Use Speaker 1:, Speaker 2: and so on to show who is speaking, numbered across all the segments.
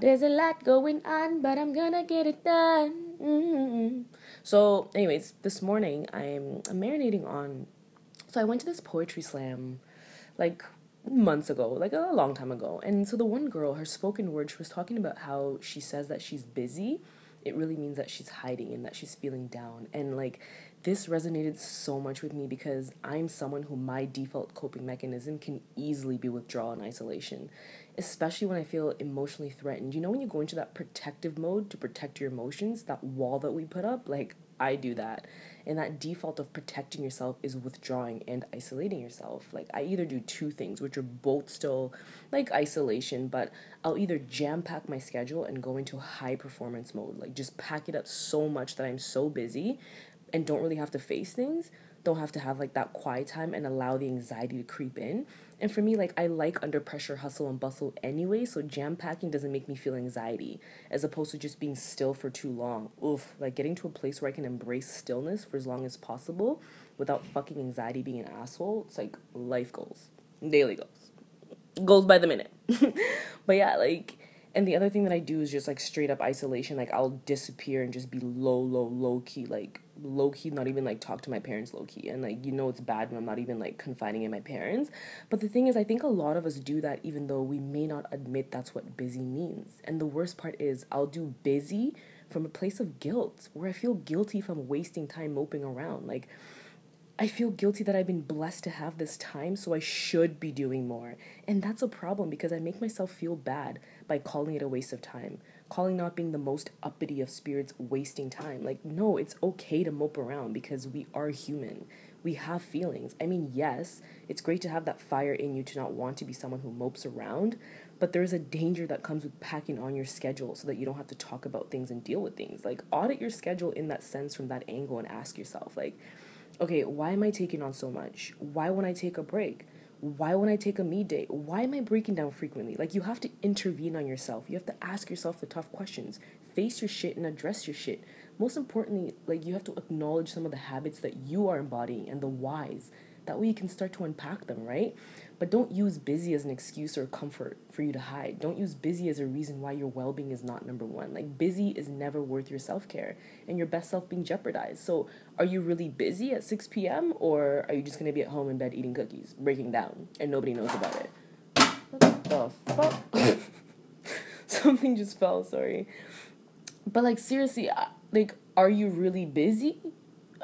Speaker 1: There's a lot going on, but I'm gonna get it done. Mm-hmm. So, anyways, this morning I'm, I'm marinating on. So I went to this poetry slam, like months ago, like a long time ago. And so the one girl, her spoken word, she was talking about how she says that she's busy. It really means that she's hiding and that she's feeling down. And like this resonated so much with me because I'm someone who my default coping mechanism can easily be withdrawal and isolation, especially when I feel emotionally threatened. You know, when you go into that protective mode to protect your emotions, that wall that we put up, like I do that. And that default of protecting yourself is withdrawing and isolating yourself. Like, I either do two things, which are both still like isolation, but I'll either jam pack my schedule and go into high performance mode, like just pack it up so much that I'm so busy and don't really have to face things don't have to have like that quiet time and allow the anxiety to creep in. And for me, like I like under pressure hustle and bustle anyway, so jam packing doesn't make me feel anxiety as opposed to just being still for too long. Oof, like getting to a place where I can embrace stillness for as long as possible without fucking anxiety being an asshole. It's like life goals, daily goals, goals by the minute. but yeah, like and the other thing that I do is just like straight up isolation. Like I'll disappear and just be low, low, low key, like low key, not even like talk to my parents low key. And like you know it's bad when I'm not even like confiding in my parents. But the thing is, I think a lot of us do that even though we may not admit that's what busy means. And the worst part is I'll do busy from a place of guilt where I feel guilty if I'm wasting time moping around. Like I feel guilty that I've been blessed to have this time, so I should be doing more. And that's a problem because I make myself feel bad by calling it a waste of time. Calling not being the most uppity of spirits wasting time. Like, no, it's okay to mope around because we are human. We have feelings. I mean, yes, it's great to have that fire in you to not want to be someone who mopes around, but there's a danger that comes with packing on your schedule so that you don't have to talk about things and deal with things. Like, audit your schedule in that sense from that angle and ask yourself, like, okay, why am I taking on so much? Why won't I take a break? Why won't I take a me day? Why am I breaking down frequently? Like, you have to intervene on yourself. You have to ask yourself the tough questions, face your shit, and address your shit. Most importantly, like, you have to acknowledge some of the habits that you are embodying and the whys. That way, you can start to unpack them, right? But don't use busy as an excuse or comfort for you to hide. Don't use busy as a reason why your well being is not number one. Like, busy is never worth your self care and your best self being jeopardized. So, are you really busy at 6 p.m. or are you just to be at home in bed eating cookies, breaking down, and nobody knows about it? What the fuck? Something just fell, sorry. But, like, seriously, like, are you really busy?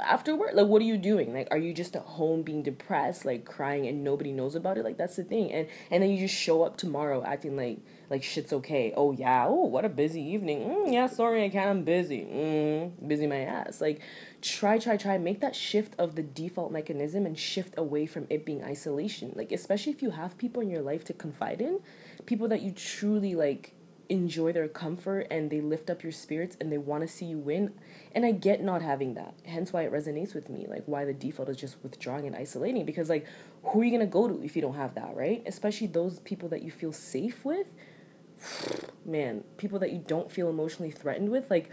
Speaker 1: After work like what are you doing? Like are you just at home being depressed like crying and nobody knows about it? Like that's the thing. And and then you just show up tomorrow acting like like shit's okay. Oh yeah. Oh what a busy evening. Mm, yeah sorry i can't i'm busy. Mm, busy my ass. Like try try try. Make that shift of the default mechanism and shift away from it being isolation. Like especially if you have people in your life to confide in people that you truly like enjoy their comfort and they lift up your spirits and they want to see you win. And I get not having that. Hence why it resonates with me. Like why the default is just withdrawing and isolating. Because like who are you gonna go to if you don't have that, right? Especially those people that you feel safe with. Man, people that you don't feel emotionally threatened with, like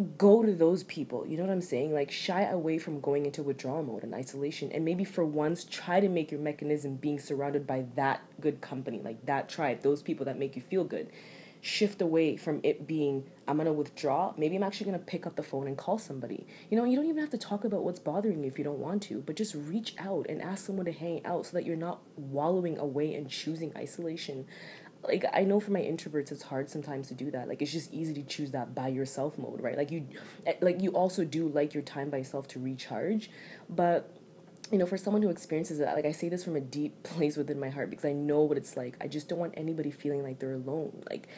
Speaker 1: go to those people. You know what I'm saying? Like shy away from going into withdrawal mode and isolation and maybe for once try to make your mechanism being surrounded by that good company, like that tribe, those people that make you feel good. Shift away from it being I'm to withdraw. Maybe I'm actually to pick up the phone and call somebody. You know, you don't even have to talk about what's bothering you if you don't want to, but just reach out and ask someone to hang out so that you're not wallowing away and choosing isolation like I know for my introverts it's hard sometimes to do that. Like it's just easy to choose that by yourself mode, right? Like you eh, like you also do like your time by yourself to recharge, but you know, for someone who experiences that, like I say this from a deep place within my heart because I know what it's like. I just don't want anybody feeling like they're alone. Like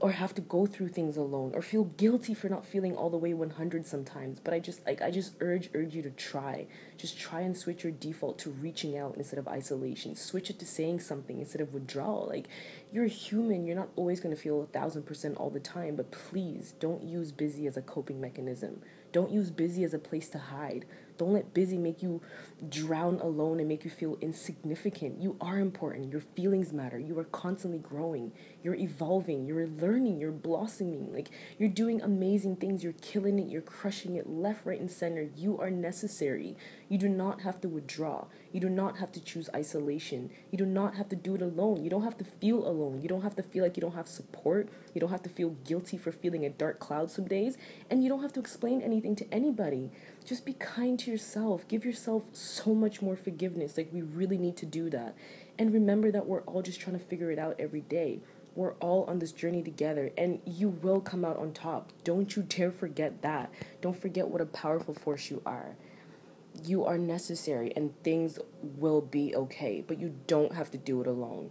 Speaker 1: or have to go through things alone or feel guilty for not feeling all the way 100 sometimes. But i just like i just urge urge you to try. Just try and switch your default to reaching out instead of isolation. Switch it to saying something instead of withdrawal. Like you're human. You're not always going to feel a thousand percent all the time. But please don't use busy as a coping mechanism don't use busy as a place to hide don't let busy make you drown alone and make you feel insignificant. You are important. Your feelings matter. You are constantly growing. You're evolving. You're learning. You're blossoming. Like you're doing amazing things. You're killing it. You're crushing it left, right, and center. You are necessary. You do not have to withdraw. You do not have to choose isolation. You do not have to do it alone. You don't have to feel alone. You don't have to feel like you don't have support. You don't have to feel guilty for feeling a dark cloud some days. And you don't have to explain anything to anybody. Just be kind to yourself. Give yourself so much more forgiveness. Like, we really need to do that. And remember that we're all just trying to figure it out every day. We're all on this journey together, and you will come out on top. Don't you dare forget that. Don't forget what a powerful force you are. You are necessary, and things will be okay, but you don't have to do it alone.